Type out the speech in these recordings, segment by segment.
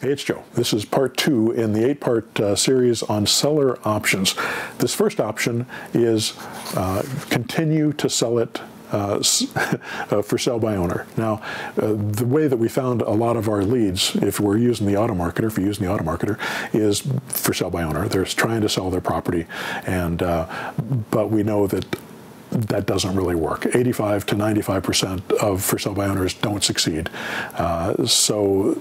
Hey, it's Joe. This is part two in the eight part uh, series on seller options. This first option is uh, continue to sell it uh, uh, for sale by owner. Now, uh, the way that we found a lot of our leads, if we're using the auto marketer, if you're using the auto marketer, is for sale by owner. They're trying to sell their property, and uh, but we know that that doesn't really work. 85 to 95 percent of for sale by owners don't succeed. Uh, so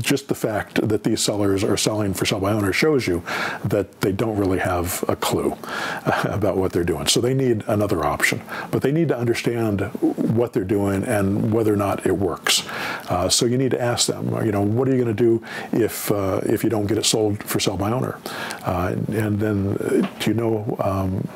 just the fact that these sellers are selling for sale by owner shows you that they don't really have a clue about what they're doing. So they need another option, but they need to understand what they're doing and whether or not it works. Uh, so you need to ask them, you know, what are you going to do if uh, if you don't get it sold for sale by owner? Uh, and then uh, do you know? Um,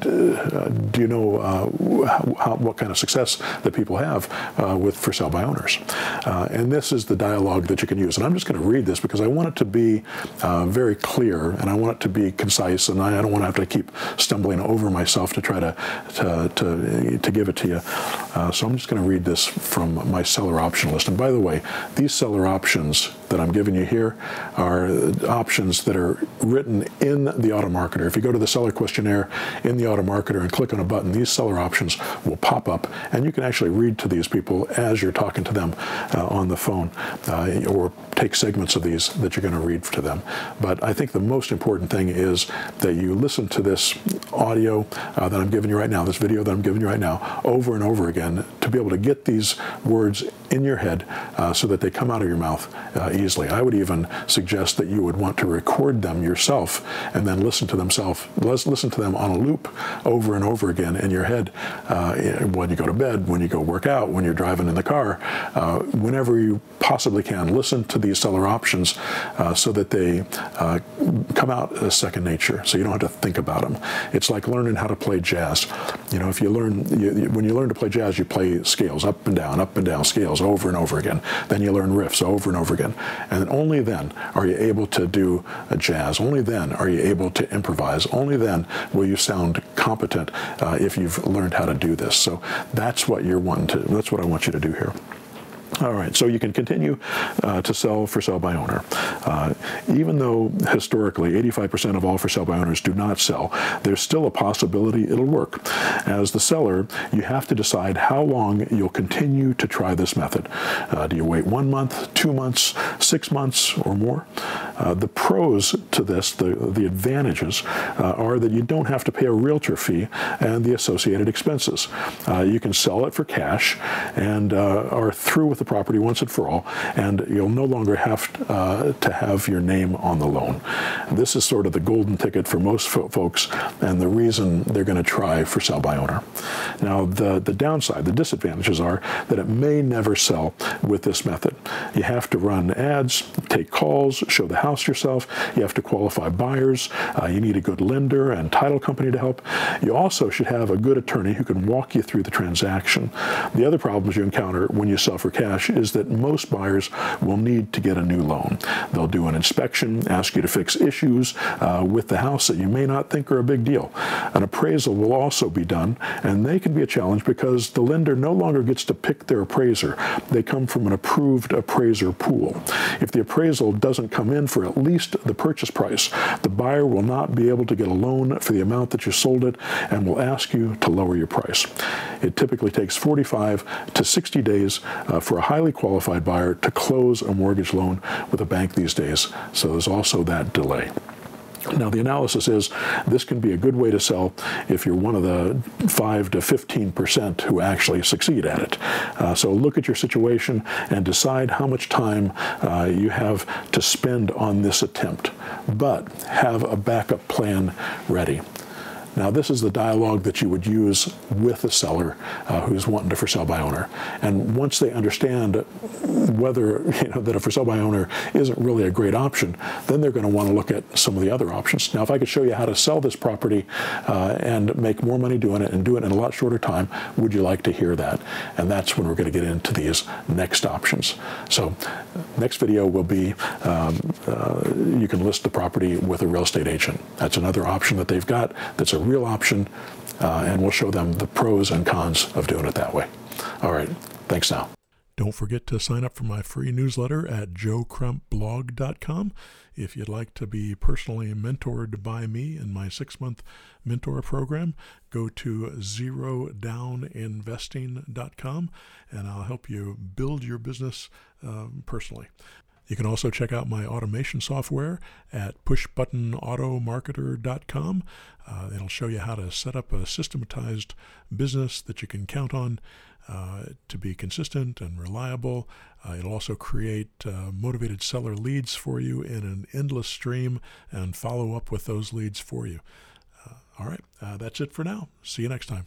do you know uh, how, what kind of success that people have uh, with for sale by owners? Uh, and this is the dialogue that you can use. And I'm just going to read this because I want it to be very clear and I want it to be concise and I, don't want to have to keep stumbling over myself to try to, to, to, to give it to you. So I'm just going to read this from my seller option list. And by the way, these seller options that I'm giving you here are options that are written in the auto marketer. If you go to the seller questionnaire in the auto marketer and click on a button, these seller options will pop up and you can actually read to these people as you're talking to them uh, on the phone uh, or take segments of these that you're going to read to them. But I think the most important thing is that you listen to this audio uh, that I'm giving you right now, this video that I'm giving you right now, over and over again to be able to get these words in your head uh, so that they come out of your mouth uh, easily. I would even suggest that you would want to record them yourself and then listen to themselves, listen to them on a loop over and over again in your head uh, when you go to bed, when you go work out, when you're driving in the car, uh, whenever you possibly can. Listen to these seller options uh, so that they uh, come out as second nature, so you don't have to think about them. It's like learning how to play jazz. You know, if you learn, you, when you learn to play jazz, you play scales up and down, up and down scales over and over again. Then you learn riffs over and over again. And only then are you able to do a jazz. Only then are you able to improvise. Only then will you sound competent uh, if you've learned how to do this. So that's what you're wanting to, that's what I want you to do here. All right, so you can continue uh, to sell for sale by owner. Uh, even though historically 85% of all for sale by owners do not sell, there's still a possibility it'll work. As the seller, you have to decide how long you'll continue to try this method. Uh, do you wait one month, two months, six months, or more? Uh, the pros to this, the, the advantages, uh, are that you don't have to pay a realtor fee and the associated expenses. Uh, you can sell it for cash and are through with the property once and for all, and you'll no longer have uh, to have your name on the loan. This is sort of the golden ticket for most fo folks, and the reason they're going to try for sell by owner. Now, the, the downside, the disadvantages are that it may never sell with this method. You have to run ads, take calls, show the house yourself. You have to qualify buyers. Uh, you need a good lender and title company to help. You also should have a good attorney who can walk you through the transaction. The other problems you encounter when you sell for cash is that most buyers will need to get a new loan. They'll do an inspection, ask you to fix issues uh, with the house that you may not think are a big deal. An appraisal will also be done, and they can be a challenge because the lender no longer gets to pick their appraiser. They come from an approved appraiser pool. If the appraisal doesn't come in for at least the purchase price, the buyer will not be able to get a loan for the amount that you sold it and will ask you to lower your price. It typically takes 45 to 60 days uh, for a highly qualified buyer to close a mortgage loan with a bank these days. So there's also that delay. Now, the analysis is this can be a good way to sell if you're one of the 5 to 15 percent who actually succeed at it. Uh, so look at your situation and decide how much time uh, you have to spend on this attempt, but have a backup plan ready. Now, this is the dialogue that you would use with a seller uh, who's wanting to for sale by owner. And once they understand whether you know that a for sale by owner isn't really a great option, then they're going to want to look at some of the other options. Now, if I could show you how to sell this property uh, and make more money doing it and do it in a lot shorter time, would you like to hear that? And that's when we're going to get into these next options. So, next video will be um, uh, you can list the property with a real estate agent. That's another option that they've got. That's a real option, uh, and we'll show them the pros and cons of doing it that way. All right, thanks now. Don't forget to sign up for my free newsletter at joecrumpblog.com. If you'd like to be personally mentored by me in my six month mentor program, go to zerodowninvesting.com and I'll help you build your business um, personally. You can also check out my automation software at pushbuttonautomarketer.com. Uh, it'll show you how to set up a systematized business that you can count on uh, to be consistent and reliable. Uh, it'll also create uh, motivated seller leads for you in an endless stream and follow up with those leads for you. Uh, all right, uh, that's it for now. See you next time.